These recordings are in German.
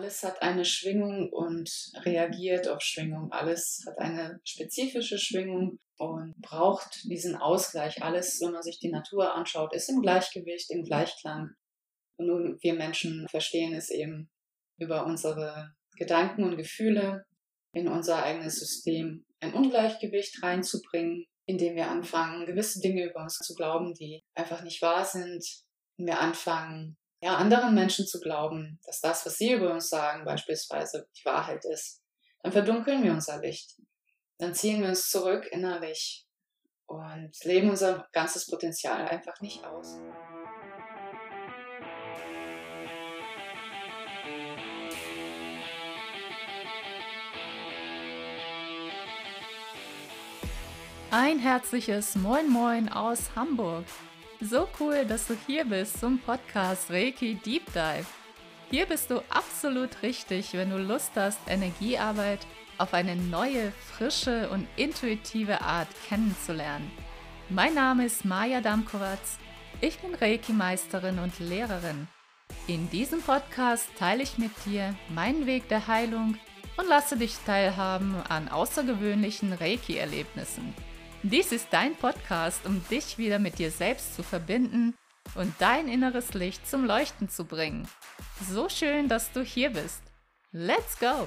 Alles hat eine Schwingung und reagiert auf Schwingung. Alles hat eine spezifische Schwingung und braucht diesen Ausgleich. Alles, wenn man sich die Natur anschaut, ist im Gleichgewicht, im Gleichklang. Und nur wir Menschen verstehen es eben über unsere Gedanken und Gefühle in unser eigenes System ein Ungleichgewicht reinzubringen, indem wir anfangen, gewisse Dinge über uns zu glauben, die einfach nicht wahr sind. Wir anfangen, ja, anderen Menschen zu glauben, dass das, was sie über uns sagen, beispielsweise die Wahrheit ist. Dann verdunkeln wir unser Licht. Dann ziehen wir uns zurück innerlich und leben unser ganzes Potenzial einfach nicht aus. Ein herzliches Moin Moin aus Hamburg. So cool, dass du hier bist zum Podcast Reiki Deep Dive. Hier bist du absolut richtig, wenn du Lust hast, Energiearbeit auf eine neue, frische und intuitive Art kennenzulernen. Mein Name ist Maja Damkowatz. Ich bin Reiki-Meisterin und Lehrerin. In diesem Podcast teile ich mit dir meinen Weg der Heilung und lasse dich teilhaben an außergewöhnlichen Reiki-Erlebnissen. Dies ist dein Podcast, um dich wieder mit dir selbst zu verbinden und dein inneres Licht zum Leuchten zu bringen. So schön, dass du hier bist. Let's go!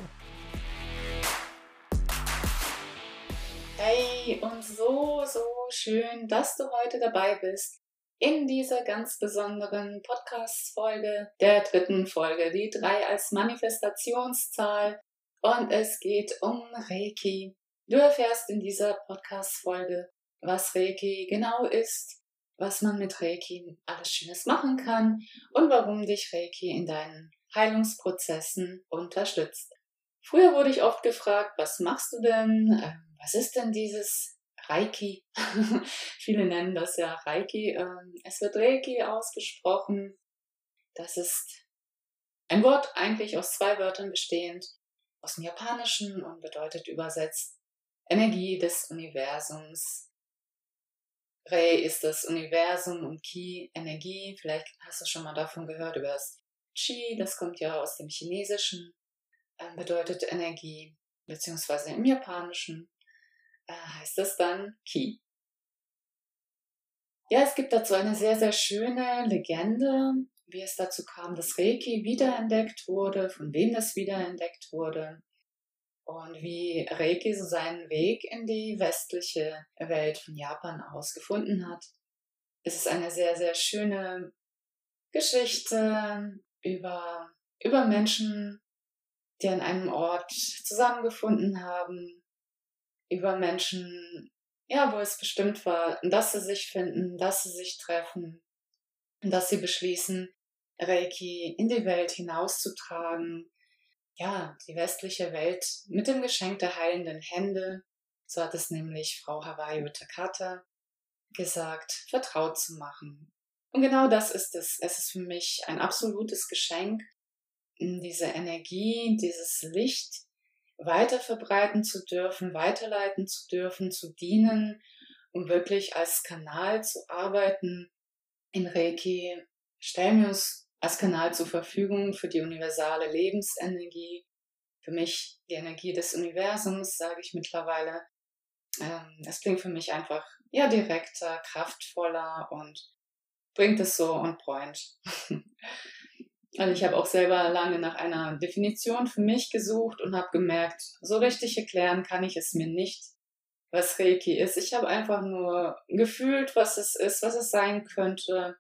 Hey, und so, so schön, dass du heute dabei bist in dieser ganz besonderen Podcast-Folge, der dritten Folge, die drei als Manifestationszahl. Und es geht um Reiki. Du erfährst in dieser Podcast-Folge, was Reiki genau ist, was man mit Reiki alles Schönes machen kann und warum dich Reiki in deinen Heilungsprozessen unterstützt. Früher wurde ich oft gefragt, was machst du denn? Ähm, was ist denn dieses Reiki? Viele nennen das ja Reiki. Ähm, es wird Reiki ausgesprochen. Das ist ein Wort eigentlich aus zwei Wörtern bestehend, aus dem Japanischen und bedeutet übersetzt Energie des Universums. Rei ist das Universum und Ki Energie. Vielleicht hast du schon mal davon gehört über das Qi, das kommt ja aus dem Chinesischen, äh, bedeutet Energie, beziehungsweise im Japanischen äh, heißt das dann Ki. Ja, es gibt dazu eine sehr, sehr schöne Legende, wie es dazu kam, dass Reiki wiederentdeckt wurde, von wem das wiederentdeckt wurde und wie Reiki so seinen Weg in die westliche Welt von Japan aus gefunden hat. Es ist eine sehr, sehr schöne Geschichte über, über Menschen, die an einem Ort zusammengefunden haben, über Menschen, ja, wo es bestimmt war, dass sie sich finden, dass sie sich treffen, dass sie beschließen, Reiki in die Welt hinauszutragen, ja, die westliche Welt mit dem Geschenk der heilenden Hände, so hat es nämlich Frau Hawaii Takata gesagt, vertraut zu machen. Und genau das ist es. Es ist für mich ein absolutes Geschenk, diese Energie, dieses Licht weiter verbreiten zu dürfen, weiterleiten zu dürfen, zu dienen, um wirklich als Kanal zu arbeiten. In Reiki stellen wir uns als Kanal zur Verfügung für die universale Lebensenergie, für mich die Energie des Universums, sage ich mittlerweile. Ähm, es klingt für mich einfach ja direkter, kraftvoller und bringt es so on point. also ich habe auch selber lange nach einer Definition für mich gesucht und habe gemerkt, so richtig erklären kann ich es mir nicht, was Reiki ist. Ich habe einfach nur gefühlt, was es ist, was es sein könnte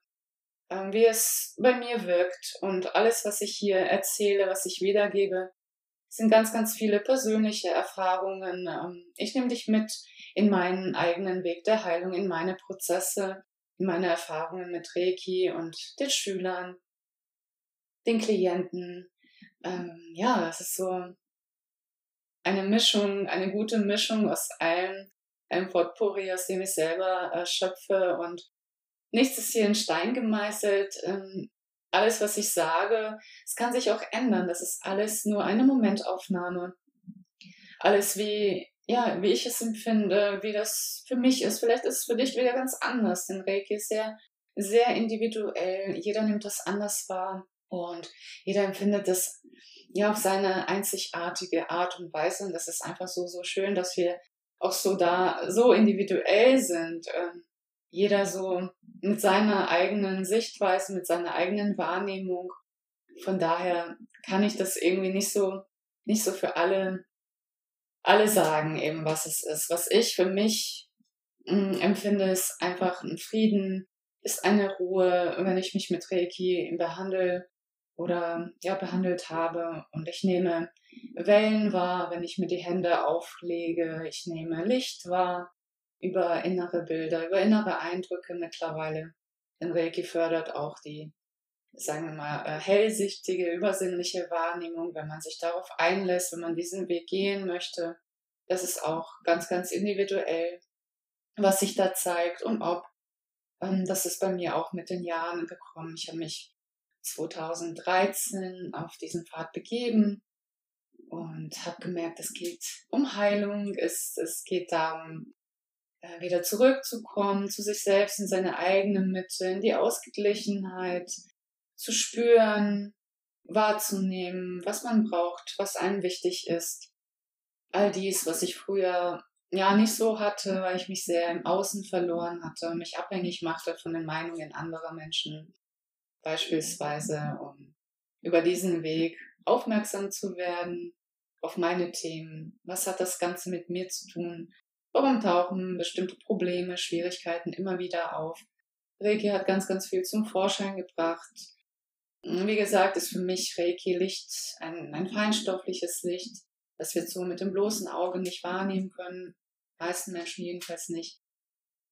ähm, wie es bei mir wirkt. Und alles, was ich hier erzähle, was ich wiedergebe, sind ganz, ganz viele persönliche Erfahrungen. Ähm, ich nehme dich mit in meinen eigenen Weg der Heilung, in meine Prozesse, in meine Erfahrungen mit Reiki und den Schülern, den Klienten. Ähm, ja, es ist so eine Mischung, eine gute Mischung aus allen, einem Potpourri, aus dem ich selber äh, schöpfe und nichts ist hier in Stein gemeißelt. Ähm, alles, was ich sage, es kann sich auch ändern. Das ist alles nur eine Momentaufnahme. Alles wie, ja, wie ich es empfinde, wie das für mich ist. Vielleicht ist es für dich wieder ganz anders, denn Reiki ist sehr, sehr individuell. Jeder nimmt das anders wahr und jeder empfindet das ja, auf seine einzigartige Art und Weise. Und das ist einfach so, so schön, dass wir auch so da, so individuell sind. Ähm, jeder so mit seiner eigenen Sichtweise, mit seiner eigenen Wahrnehmung. Von daher kann ich das irgendwie nicht so, nicht so für alle, alle sagen, eben was es ist. Was ich für mich mh, mm, empfinde, ist einfach ein Frieden, ist eine Ruhe, wenn ich mich mit Reiki behandle oder ja behandelt habe und ich nehme Wellen wahr, wenn ich mir die Hände auflege, ich nehme Licht wahr über innere Bilder, über innere Eindrücke mittlerweile. Denn Reiki fördert auch die, sagen wir mal, äh, hellsichtige, übersinnliche Wahrnehmung, wenn man sich darauf einlässt, wenn man diesen Weg gehen möchte. Das ist auch ganz, ganz individuell, was sich da zeigt und ob. Ähm, das ist bei mir auch mit den Jahren gekommen. Ich habe mich 2013 auf diesen Pfad begeben und habe gemerkt, es geht um Heilung, es, es geht darum, wieder zurückzukommen zu sich selbst, in seine eigene Mitte, in die Ausgeglichenheit, zu spüren, wahrzunehmen, was man braucht, was einem wichtig ist. All dies, was ich früher ja nicht so hatte, weil ich mich sehr im Außen verloren hatte, mich abhängig machte von den Meinungen anderer Menschen, beispielsweise, um über diesen Weg aufmerksam zu werden auf meine Themen. Was hat das Ganze mit mir zu tun? Warum tauchen bestimmte Probleme, Schwierigkeiten immer wieder auf? Reiki hat ganz, ganz viel zum Vorschein gebracht. Wie gesagt, ist für mich Reiki Licht ein, ein feinstoffliches Licht, das wir so mit dem bloßen Auge nicht wahrnehmen können. Die meisten Menschen jedenfalls nicht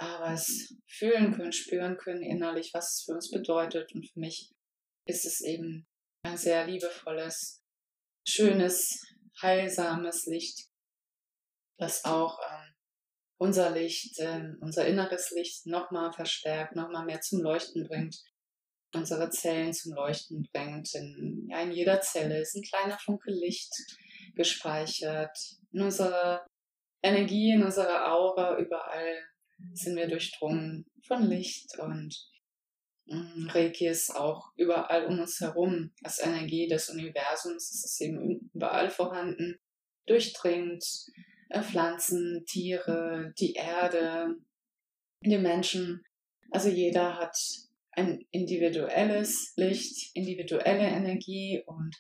aber es fühlen können, spüren können innerlich, was es für uns bedeutet. Und für mich ist es eben ein sehr liebevolles, schönes, heilsames Licht, das auch ähm, unser Licht, äh, unser inneres Licht nochmal verstärkt, nochmal mehr zum Leuchten bringt, unsere Zellen zum Leuchten bringt. In, ja, in jeder Zelle ist ein kleiner Funke Licht gespeichert. In unserer Energie, in unserer Aura, überall sind wir durchdrungen von Licht und mm, Reiki ist auch überall um uns herum. Als Energie des Universums ist es eben überall vorhanden, durchdringt Pflanzen, Tiere, die Erde, die Menschen. Also jeder hat ein individuelles Licht, individuelle Energie und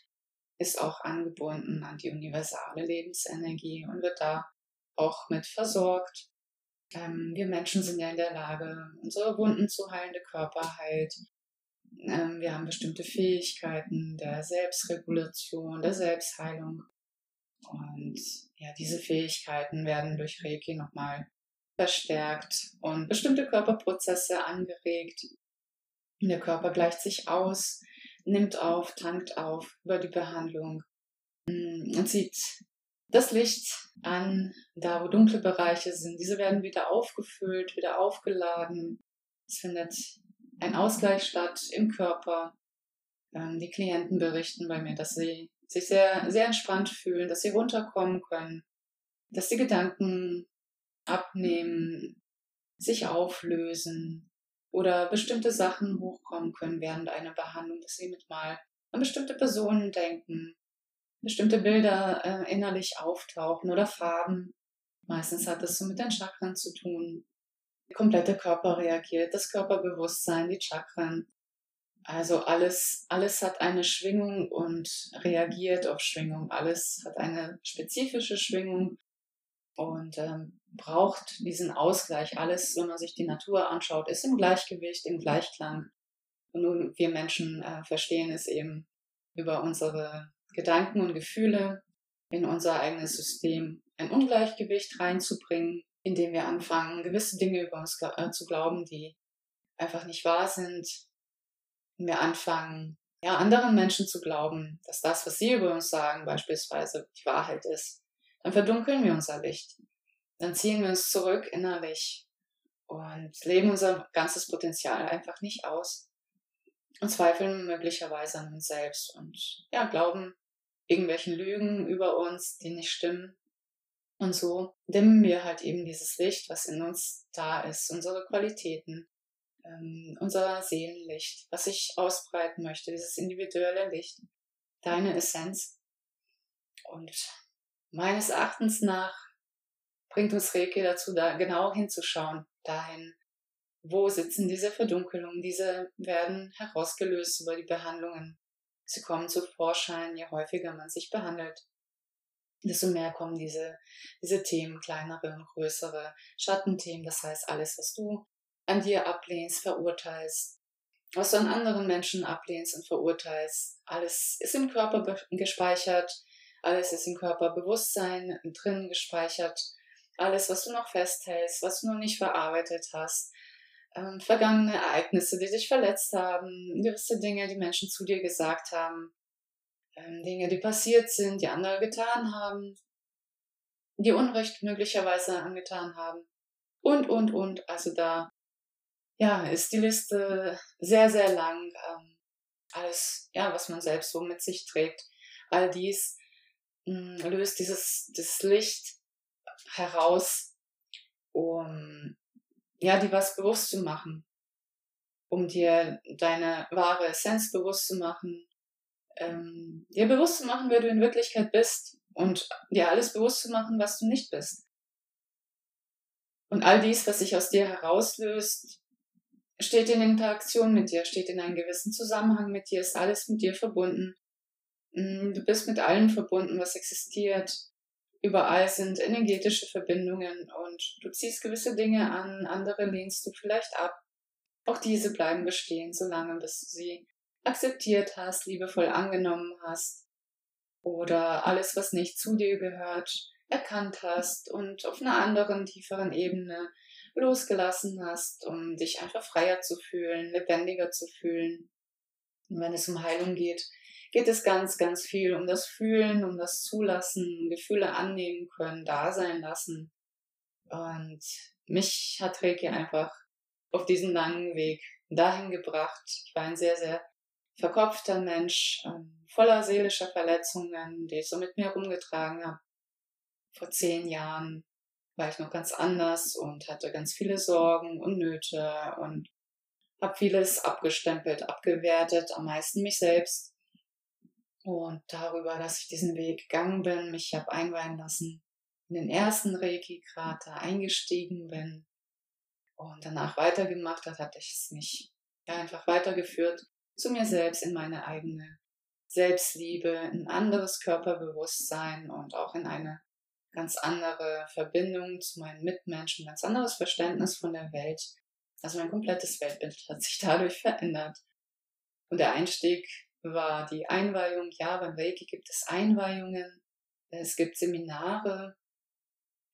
ist auch angebunden an die universale Lebensenergie und wird da auch mit versorgt. Ähm, wir Menschen sind ja in der Lage, unsere Wunden zu heilen, der Körper heilt. Ähm, wir haben bestimmte Fähigkeiten der Selbstregulation, der Selbstheilung. Und ja, diese Fähigkeiten werden durch Reiki nochmal verstärkt und bestimmte Körperprozesse angeregt. Der Körper gleicht sich aus, nimmt auf, tankt auf über die Behandlung mm, und zieht das Licht an, da wo dunkle Bereiche sind. Diese werden wieder aufgefüllt, wieder aufgeladen. Es findet ein Ausgleich statt im Körper. Ähm, die Klienten berichten bei mir, dass sie sich sehr, sehr entspannt fühlen, dass sie runterkommen können, dass die Gedanken abnehmen, sich auflösen oder bestimmte Sachen hochkommen können während einer Behandlung, dass sie mit mal an bestimmte Personen denken, bestimmte Bilder äh, innerlich auftauchen oder Farben. Meistens hat das so mit den Chakren zu tun. Der komplette Körper reagiert, das Körperbewusstsein, die Chakren. Also alles, alles hat eine Schwingung und reagiert auf Schwingung. Alles hat eine spezifische Schwingung und ähm, braucht diesen Ausgleich. Alles, wenn man sich die Natur anschaut, ist im Gleichgewicht, im Gleichklang. Und nur wir Menschen äh, verstehen es eben über unsere Gedanken und Gefühle in unser eigenes System ein Ungleichgewicht reinzubringen, indem wir anfangen, gewisse Dinge über uns äh, zu glauben, die einfach nicht wahr sind. Und wir anfangen, ja, anderen Menschen zu glauben, dass das, was sie über uns sagen, beispielsweise die Wahrheit ist. Dann verdunkeln wir unser Licht. Dann ziehen wir uns zurück innerlich und leben unser ganzes Potenzial einfach nicht aus und zweifeln möglicherweise an uns selbst und ja, glauben, irgendwelchen Lügen über uns, die nicht stimmen. Und so dimmen wir halt eben dieses Licht, was in uns da ist, unsere Qualitäten, ähm, unser Seelenlicht, was ich ausbreiten möchte, dieses individuelle Licht, deine Essenz. Und meines Erachtens nach bringt uns Reiki dazu, da genau hinzuschauen, dahin, wo sitzen diese Verdunkelungen. Diese werden herausgelöst über die Behandlungen. Sie kommen zu Vorschein, je häufiger man sich behandelt. Desto mehr kommen diese, diese Themen, kleinere und größere Schattenthemen. Das heißt, alles, was du an dir ablehnst, verurteilst, was du an anderen Menschen ablehnst und verurteilst, alles ist im Körper gespeichert, alles ist im Körperbewusstsein drin gespeichert, alles, was du noch festhältst, was du noch nicht verarbeitet hast, ähm, vergangene Ereignisse, die dich verletzt haben, gewisse Dinge, die Menschen zu dir gesagt haben, ähm, Dinge, die passiert sind, die andere getan haben, die Unrecht möglicherweise angetan haben. Und, und, und. Also da, ja, ist die Liste sehr, sehr lang. Ähm, alles, ja, was man selbst so mit sich trägt. All dies mh, hm, löst dieses, dieses Licht heraus, um ja, dir was bewusst zu machen, um dir deine wahre Essenz bewusst zu machen, ähm, dir bewusst zu machen, wer du in Wirklichkeit bist und dir alles bewusst zu machen, was du nicht bist. Und all dies, was sich aus dir herauslöst, steht in Interaktion mit dir, steht in einem gewissen Zusammenhang mit dir, ist alles mit dir verbunden. Mm, du bist mit allem verbunden, was existiert überall sind energetische Verbindungen und du ziehst gewisse Dinge an, andere lehnst du vielleicht ab. Auch diese bleiben bestehen, solange bis du sie akzeptiert hast, liebevoll angenommen hast oder alles, was nicht zu dir gehört, erkannt hast und auf einer anderen, tieferen Ebene losgelassen hast, um dich einfach freier zu fühlen, lebendiger zu fühlen. Und wenn es um Heilung geht, geht es ganz, ganz viel um das Fühlen, um das Zulassen, Gefühle annehmen können, da sein lassen. Und mich hat Reiki einfach auf diesen langen Weg dahin gebracht. Ich war ein sehr, sehr verkopfter Mensch, ähm, voller seelischer Verletzungen, die ich so mit mir rumgetragen habe. Vor zehn Jahren war ich noch ganz anders und hatte ganz viele Sorgen und Nöte und habe vieles abgestempelt, abgewertet, am meisten mich selbst. Und darüber, dass ich diesen Weg gegangen bin, mich habe einweihen lassen, in den ersten Reiki-Krater eingestiegen bin und danach weitergemacht hat, hatte ich es mich einfach weitergeführt zu mir selbst, in meine eigene Selbstliebe, ein anderes Körperbewusstsein und auch in eine ganz andere Verbindung zu meinen Mitmenschen, ganz anderes Verständnis von der Welt. Also mein komplettes Weltbild hat sich dadurch verändert. Und der Einstieg war die Einweihung. Ja, beim Reiki gibt es Einweihungen, es gibt Seminare,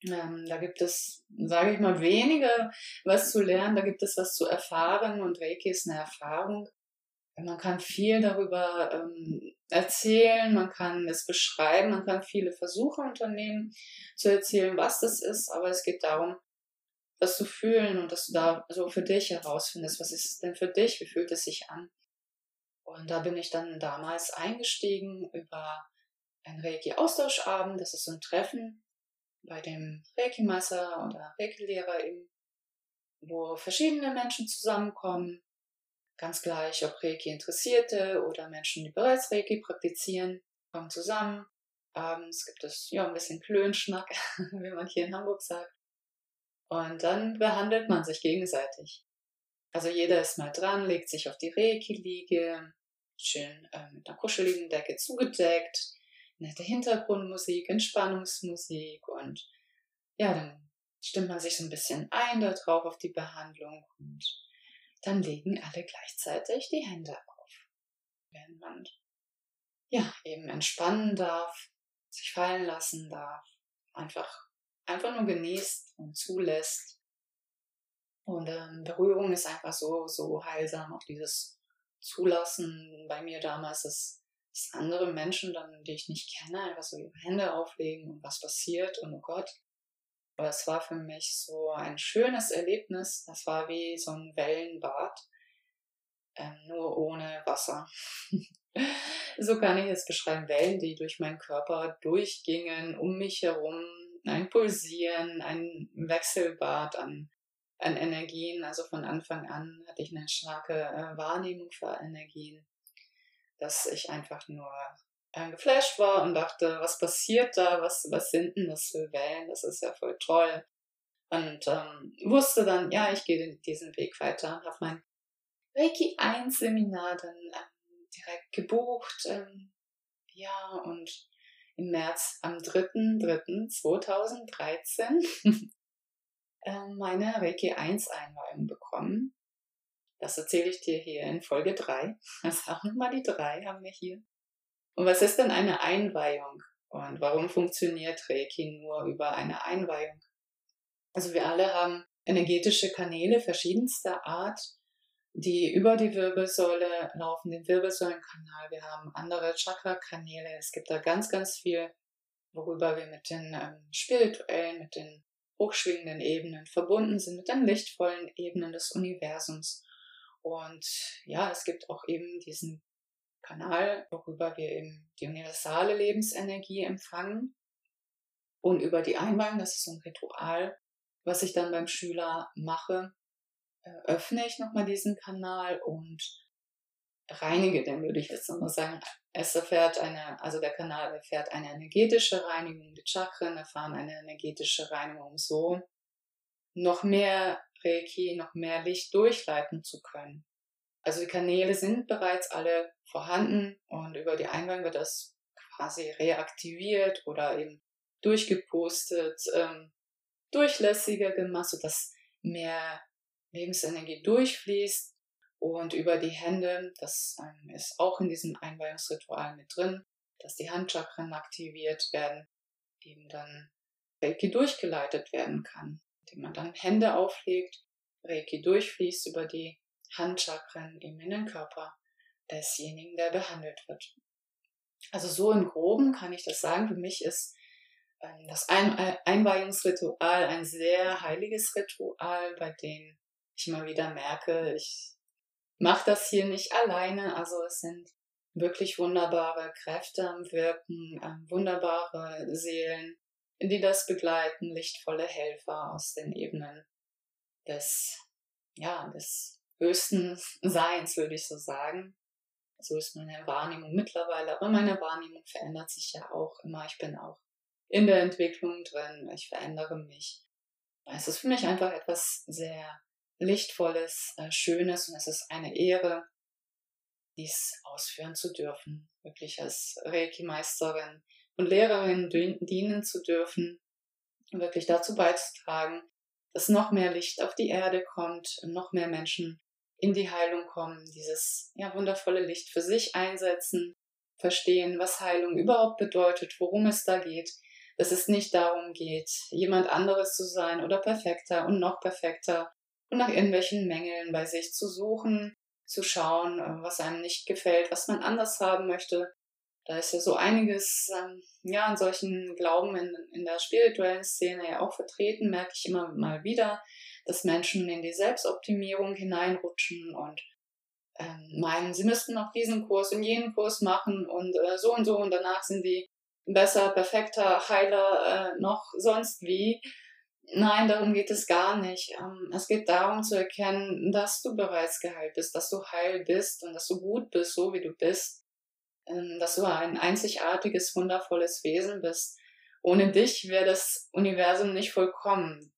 ähm, da gibt es, sage ich mal, weniger was zu lernen, da gibt es was zu erfahren und Reiki ist eine Erfahrung. Man kann viel darüber ähm, erzählen, man kann es beschreiben, man kann viele Versuche unternehmen zu erzählen, was das ist, aber es geht darum, das zu fühlen und dass du da so für dich herausfindest, was ist denn für dich, wie fühlt es sich an. Und da bin ich dann damals eingestiegen über ein Reiki-Austauschabend. Das ist so ein Treffen bei dem Reiki-Meister oder Reiki-Lehrer eben, wo verschiedene Menschen zusammenkommen. Ganz gleich, ob Reiki-Interessierte oder Menschen, die bereits Reiki praktizieren, kommen zusammen. Abends gibt es ja ein bisschen Klönschnack, wie man hier in Hamburg sagt. Und dann behandelt man sich gegenseitig. Also jeder ist mal dran, legt sich auf die Reiki-Liege, schön äh, mit einer kuscheligen Decke zugedeckt, nette Hintergrundmusik, Entspannungsmusik und ja, dann stimmt man sich so ein bisschen ein darauf auf die Behandlung und dann legen alle gleichzeitig die Hände auf, wenn man ja eben entspannen darf, sich fallen lassen darf, einfach einfach nur genießt und zulässt. Und ähm, Berührung ist einfach so so heilsam, auch dieses zulassen. Bei mir damals, dass, andere Menschen dann, die ich nicht kenne, einfach so ihre Hände auflegen und was passiert und oh Gott. Aber es war für mich so ein schönes Erlebnis. Das war wie so ein Wellenbad, ähm, nur ohne Wasser. so kann ich es beschreiben. Wellen, die durch meinen Körper durchgingen, um mich herum, ein Pulsieren, ein Wechselbad an an Energien. Also von Anfang an hatte ich eine starke äh, Wahrnehmung für Energien, dass ich einfach nur äh, geflasht war und dachte, was passiert da, was, was sind denn das für Wellen, das ist ja voll toll. Und ähm, wusste dann, ja, ich gehe diesen Weg weiter und habe mein Reiki 1 Seminar dann ähm, direkt gebucht. Ähm, ja, und im März, am 3.3.2013, äh, meine Reiki 1 Einweihung bekommen. Das erzähle ich dir hier in Folge 3. Also auch nochmal die 3 haben wir hier. Und was ist denn eine Einweihung? Und warum funktioniert Reiki nur über eine Einweihung? Also wir alle haben energetische Kanäle verschiedenster Art, die über die Wirbelsäule laufen, den Wirbelsäulenkanal. Wir haben andere Chakra-Kanäle. Es gibt da ganz, ganz viel, worüber wir mit den ähm, spirituellen, mit den hochschwingenden Ebenen verbunden sind, mit den lichtvollen Ebenen des Universums. Und ja, es gibt auch eben diesen Kanal, worüber wir eben die universale Lebensenergie empfangen. Und über die Einweihung, das ist so ein Ritual, was ich dann beim Schüler mache, äh, öffne ich nochmal diesen Kanal und reinige den, würde ich jetzt nochmal sagen. Es erfährt eine, also der Kanal erfährt eine energetische Reinigung, die Chakren erfahren eine energetische Reinigung, um so noch mehr Reiki, noch mehr Licht durchleiten zu können. Also die Kanäle sind bereits alle vorhanden und über die Eingang wird das quasi reaktiviert oder eben durchgepostet, ähm, durchlässiger gemacht, sodass mehr Lebensenergie durchfließt. Und über die Hände, das ähm, ist auch in diesem Einweihungsritual mit drin, dass die Handchakren aktiviert werden, eben dann Reiki durchgeleitet werden kann, indem man dann Hände auflegt, Reiki durchfließt über die Handchakren eben in den Körper desjenigen, der behandelt wird. Also so im Groben kann ich das sagen. Für mich ist ähm, das Einweihungsritual ein sehr heiliges Ritual, bei dem ich immer wieder merke, ich mache das hier nicht alleine. Also es sind wirklich wunderbare Kräfte am Wirken, ähm, wunderbare Seelen, die das begleiten, lichtvolle Helfer aus den Ebenen des, ja, des höchsten Seins, würde ich so sagen. So ist meine Wahrnehmung mittlerweile, aber meine Wahrnehmung verändert sich ja auch immer. Ich bin auch in der Entwicklung drin, ich verändere mich. Es ist für mich einfach etwas sehr Lichtvolles, äh, Schönes und es ist eine Ehre, dies ausführen zu dürfen, wirklich als Reiki-Meisterin und Lehrerin dienen zu dürfen, wirklich dazu beizutragen, dass noch mehr Licht auf die Erde kommt und noch mehr Menschen in die Heilung kommen, dieses ja, wundervolle Licht für sich einsetzen, verstehen, was Heilung überhaupt bedeutet, worum es da geht, dass es nicht darum geht, jemand anderes zu sein oder perfekter und noch perfekter und nach irgendwelchen Mängeln bei sich zu suchen, zu schauen, äh, was einem nicht gefällt, was man anders haben möchte. Da ist ja so einiges ähm, ja an solchen Glauben in, in der spirituellen Szene ja auch vertreten, merke ich immer mal wieder, dass Menschen in die Selbstoptimierung hineinrutschen und ähm, meinen, sie müssten noch diesen Kurs und jenen Kurs machen und äh, so und so und danach sind die besser, perfekter, heiler, äh, noch sonst wie. Nein, darum geht es gar nicht. Ähm, es geht darum zu erkennen, dass du bereits geheilt bist, dass du heil bist und dass du gut bist, so wie du bist. Ähm, dass du ein einzigartiges, wundervolles Wesen bist. Ohne dich wäre das Universum nicht vollkommen.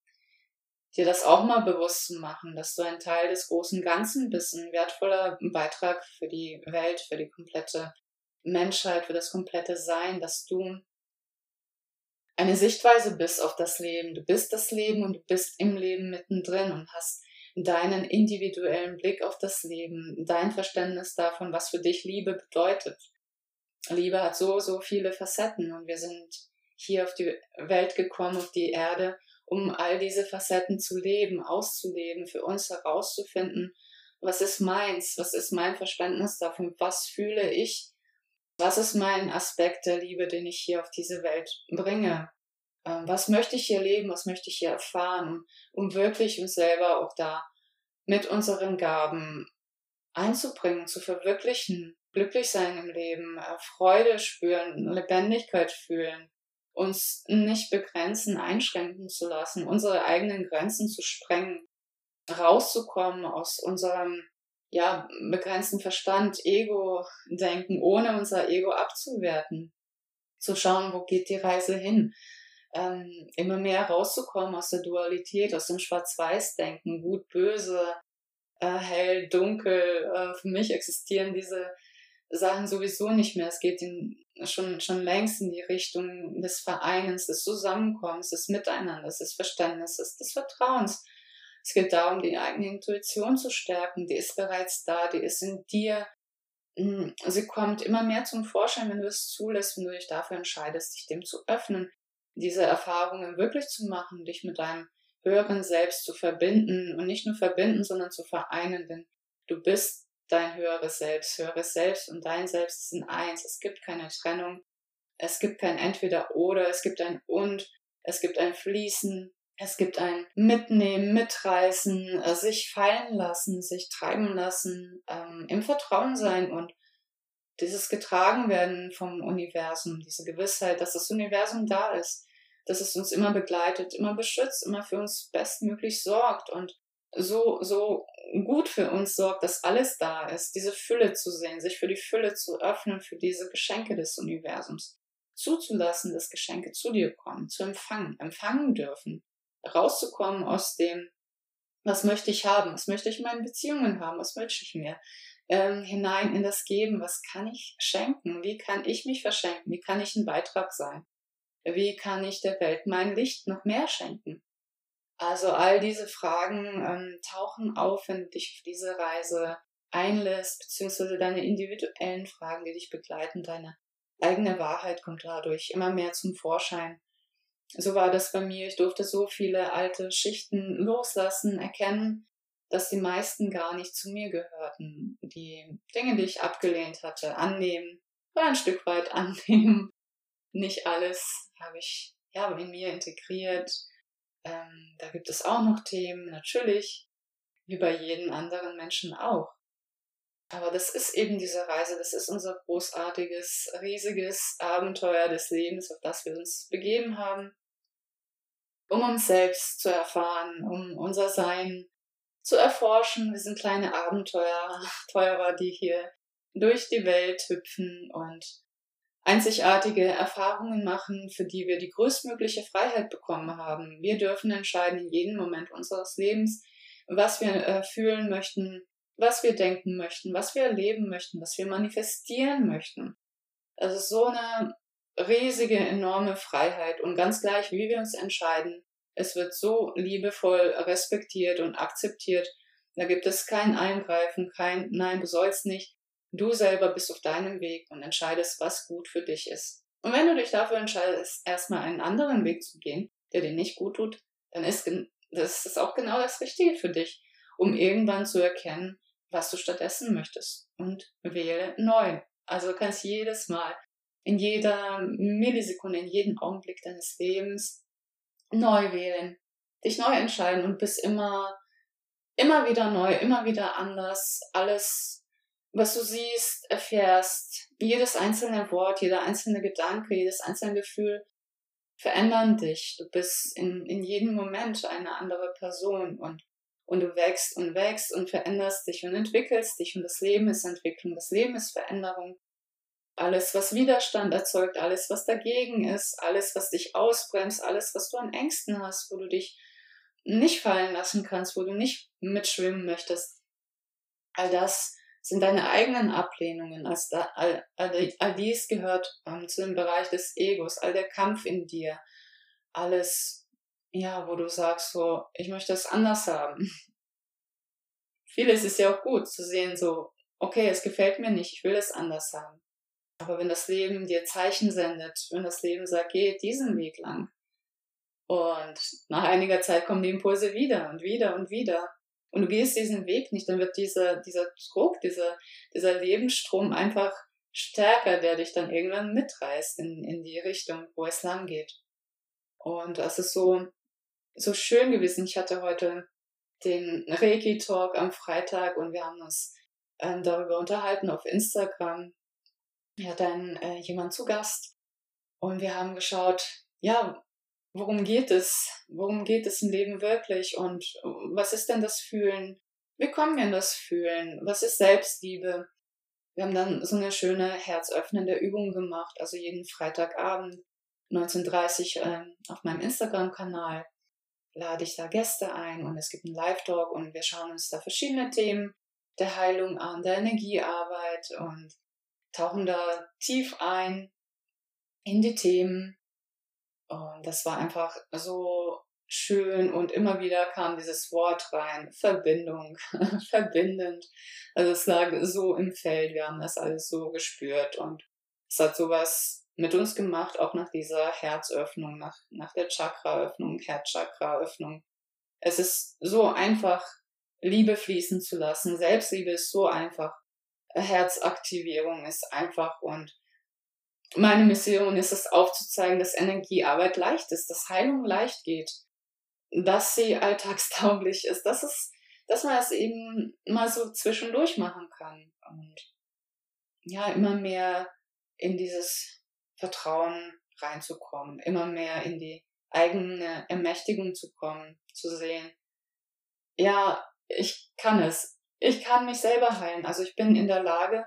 Dir das auch mal bewusst zu machen, dass du ein Teil des großen Ganzen bist, ein wertvoller Beitrag für die Welt, für die komplette Menschheit, für das komplette Sein, dass du eine Sichtweise bist auf das Leben. Du bist das Leben und du bist im Leben mittendrin und hast deinen individuellen Blick auf das Leben, dein Verständnis davon, was für dich Liebe bedeutet. Liebe hat so, so viele Facetten und wir sind hier auf die Welt gekommen, auf die Erde, um all diese Facetten zu leben, auszuleben, für uns herauszufinden, was ist meins, was ist mein Verständnis davon, was fühle ich was ist mein Aspekt der Liebe, den ich hier auf diese Welt bringe? Ähm, was möchte ich hier leben? Was möchte ich hier erfahren? Um wirklich uns selber auch da mit unseren Gaben einzubringen, zu verwirklichen, glücklich sein im Leben, äh, Freude spüren, Lebendigkeit fühlen, uns nicht begrenzen, einschränken zu lassen, unsere eigenen Grenzen zu sprengen, rauszukommen aus unserem ja, begrenzten Verstand, Ego-Denken, ohne unser Ego abzuwerten. Zu schauen, wo geht die Reise hin? Ähm, immer mehr rauszukommen aus der Dualität, aus dem Schwarz-Weiß-Denken, gut, böse, äh, hell, dunkel. Äh, für mich existieren diese Sachen sowieso nicht mehr. Es geht in, schon, schon längst in die Richtung des Vereinens, des Zusammenkommens, des Miteinanders, des Verständnisses, des Vertrauens. Es geht darum, die eigene Intuition zu stärken. Die ist bereits da, die ist in dir. Hm, sie kommt immer mehr zum Vorschein, wenn du es zulässt, wenn du dich dafür entscheidest, dich dem zu öffnen, diese Erfahrungen wirklich zu machen, dich mit deinem höheren Selbst zu verbinden und nicht nur verbinden, sondern zu vereinen, denn du bist dein höheres Selbst. Höheres Selbst und dein Selbst sind eins. Es gibt keine Trennung. Es gibt kein Entweder oder. Es gibt ein und. Es gibt ein Fließen. Es gibt ein Mitnehmen, Mitreißen, äh, sich fallen lassen, sich treiben lassen, ähm, im Vertrauen sein und dieses getragen werden vom Universum, diese Gewissheit, dass das Universum da ist, dass es uns immer begleitet, immer beschützt, immer für uns bestmöglich sorgt und so, so gut für uns sorgt, dass alles da ist, diese Fülle zu sehen, sich für die Fülle zu öffnen, für diese Geschenke des Universums, zuzulassen, dass Geschenke zu dir kommen, zu empfangen, empfangen dürfen, rauszukommen aus dem, was möchte ich haben, was möchte ich in meinen Beziehungen haben, was wünsche ich mir, ähm, hinein in das Geben, was kann ich schenken, wie kann ich mich verschenken, wie kann ich ein Beitrag sein, wie kann ich der Welt mein Licht noch mehr schenken. Also all diese Fragen ähm, tauchen auf, wenn du dich auf diese Reise einlässt, beziehungsweise deine individuellen Fragen, die dich begleiten, deine eigene Wahrheit kommt dadurch immer mehr zum Vorschein. So war das bei mir. Ich durfte so viele alte Schichten loslassen, erkennen, dass die meisten gar nicht zu mir gehörten. Die Dinge, die ich abgelehnt hatte, annehmen, war ein Stück weit annehmen. Nicht alles habe ich ja in mir integriert ähm, da gibt es auch noch Themen, natürlich, wie bei jedem anderen Menschen auch. Aber das ist eben diese Reise, das ist unser großartiges, riesiges Abenteuer des Lebens, auf das wir uns begeben haben, um uns selbst zu erfahren, um unser Sein zu erforschen. Wir sind kleine Abenteuer, Teurer, die hier durch die Welt hüpfen und einzigartige Erfahrungen machen, für die wir die größtmögliche Freiheit bekommen haben. Wir dürfen entscheiden in jedem Moment unseres Lebens, was wir äh, fühlen möchten, was wir denken möchten, was wir erleben möchten, was wir manifestieren möchten. Ist so eine riesige, enorme Freiheit und ganz gleich, wie wir uns entscheiden, es wird so liebevoll respektiert und akzeptiert. Da gibt es kein Eingreifen, kein Nein, du sollst nicht. Du selber bist auf deinem Weg und entscheidest, was gut für dich ist. Und wenn du dich dafür entscheidest, erstmal einen anderen Weg zu gehen, der dir nicht gut tut, dann ist das ist auch genau das Richtige für dich, um irgendwann zu erkennen, was du stattdessen möchtest. Und wähle neu. Also du kannst jedes Mal, in jeder Millisekunde, in jedem Augenblick deines Lebens neu wählen, dich neu entscheiden und bist immer, immer wieder neu, immer wieder anders, alles was du siehst, erfährst, jedes einzelne Wort, jeder einzelne Gedanke, jedes einzelne Gefühl verändern dich. Du bist in, in jedem Moment eine andere Person und, und du wächst und wächst und veränderst dich und entwickelst dich und das Leben ist Entwicklung, das Leben ist Veränderung. Alles, was Widerstand erzeugt, alles, was dagegen ist, alles, was dich ausbremst, alles, was du an Ängsten hast, wo du dich nicht fallen lassen kannst, wo du nicht mitschwimmen möchtest, all das sind deine eigenen Ablehnungen, als da, all, all, all dies gehört ähm, zu dem Bereich des Egos, all der Kampf in dir, alles, ja, wo du sagst so, ich möchte es anders haben. Vieles ist ja auch gut zu sehen, so, okay, es gefällt mir nicht, ich will es anders haben. Aber wenn das Leben dir Zeichen sendet, wenn das Leben sagt, geh diesen Weg lang, und nach einiger Zeit kommen die Impulse wieder und wieder und wieder, und du gehst diesen Weg nicht, dann wird dieser, dieser Druck, dieser, dieser Lebensstrom einfach stärker, der dich dann irgendwann mitreißt in, in die Richtung, wo es lang geht. Und das ist so, so schön gewesen. Ich hatte heute den Reiki-Talk am Freitag und wir haben uns ähm, darüber unterhalten auf Instagram. Wir hatten äh, jemand zu Gast und wir haben geschaut, ja, worum geht es? Worum geht es im Leben wirklich? Und was ist denn das Fühlen? wie kommen wir in das Fühlen? Was ist Selbstliebe? Wir haben dann so eine schöne herzöffnende Übung gemacht, also jeden Freitagabend 19.30 äh, auf meinem Instagram-Kanal lade ich da Gäste ein und es gibt einen Live-Talk und wir schauen uns da verschiedene Themen der Heilung an, der Energiearbeit und tauchen da tief ein in die Themen. Und das war einfach so schön und immer wieder kam dieses Wort rein, Verbindung, verbindend. Also es lag so im Feld, wir haben das alles so gespürt und es hat sowas mit uns gemacht, auch nach dieser Herzöffnung, nach, nach der Chakraöffnung, Herzchakraöffnung. Es ist so einfach, Liebe fließen zu lassen. Selbstliebe ist so einfach. Herzaktivierung ist einfach und meine Mission ist es aufzuzeigen, dass Energiearbeit leicht ist, dass Heilung leicht geht, dass sie alltagstauglich ist, dass es, dass man es eben mal so zwischendurch machen kann und ja, immer mehr in dieses Vertrauen reinzukommen, immer mehr in die eigene Ermächtigung zu kommen, zu sehen, ja, ich kann es. Ich kann mich selber heilen. Also ich bin in der Lage,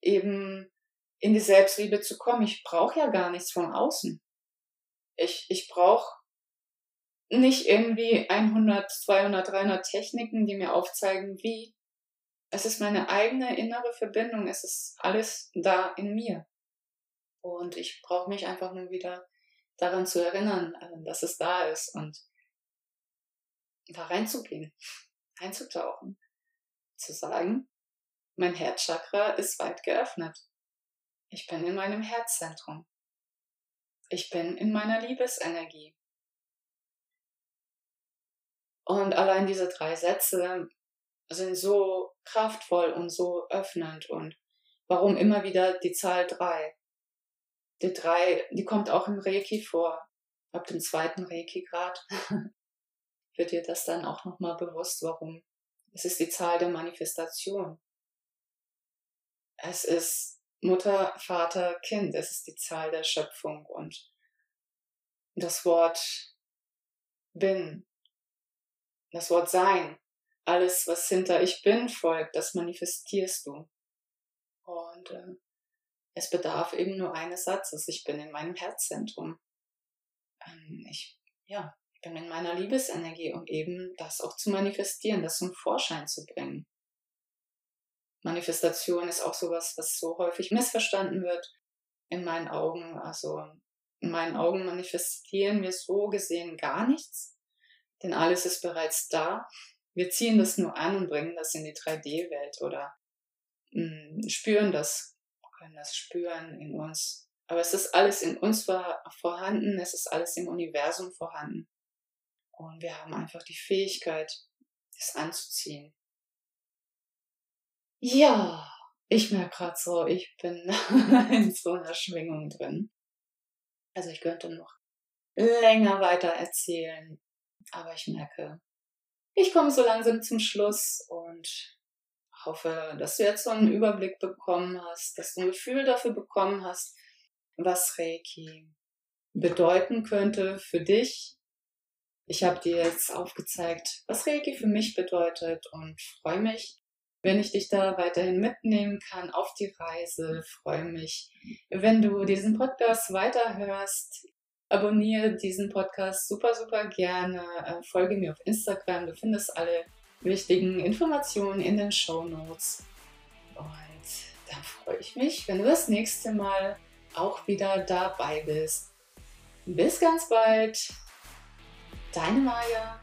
eben in die Selbstliebe zu kommen. Ich brauche ja gar nichts von außen. Ich, ich brauche nicht irgendwie 100, 200, 300 Techniken, die mir aufzeigen, wie. Es ist meine eigene innere Verbindung. Es ist alles da in mir. Und ich brauche mich einfach nur wieder daran zu erinnern, äh, dass es da ist und da reinzugehen, einzutauchen, zu sagen, mein Herzchakra ist weit geöffnet. Ich bin in meinem Herzzentrum. Ich bin in meiner Liebesenergie. Und allein diese drei Sätze sind so kraftvoll und so öffnend und warum immer wieder die Zahl drei? Die drei, die kommt auch im Reiki vor, ab dem zweiten Reiki-Grad. wird dir das dann auch nochmal bewusst, warum. Es ist die Zahl der Manifestation. Es ist Mutter, Vater, Kind. Es ist die Zahl der Schöpfung und das Wort bin, das Wort sein, alles, was hinter ich bin folgt, das manifestierst du. Und äh, es bedarf eben nur eines Satzes. Ich bin in meinem Herzzentrum. Ähm, ich, ja, ich bin in meiner Liebesenergie, um eben das auch zu manifestieren, das zum Vorschein zu bringen. Manifestation ist auch sowas, was so häufig missverstanden wird in meinen Augen. Also in meinen Augen manifestieren wir so gesehen gar nichts, denn alles ist bereits da. Wir ziehen das nur an und bringen das in die 3D-Welt oder mh, hm, spüren das, können das spüren in uns. Aber es ist alles in uns vorhanden, es ist alles im Universum vorhanden. Und wir haben einfach die Fähigkeit, es anzuziehen. Ja, ich merke gerade so, ich bin in so einer Schwingung drin. Also ich könnte noch länger weiter erzählen, aber ich merke, ich komme so langsam zum Schluss und hoffe, dass du jetzt so einen Überblick bekommen hast, dass du ein Gefühl dafür bekommen hast, was Reiki bedeuten könnte für dich ich habe dir jetzt aufgezeigt, was Reiki für mich bedeutet und freue mich, wenn ich dich da weiterhin mitnehmen kann auf die Reise. Freue mich, wenn du diesen Podcast weiterhörst. Abonniere diesen Podcast super, super gerne. Äh, folge mir auf Instagram. Du findest alle wichtigen Informationen in den Show Notes. Und dann freue ich mich, wenn du das nächste Mal auch wieder dabei bist. Bis ganz bald. Deine Maja.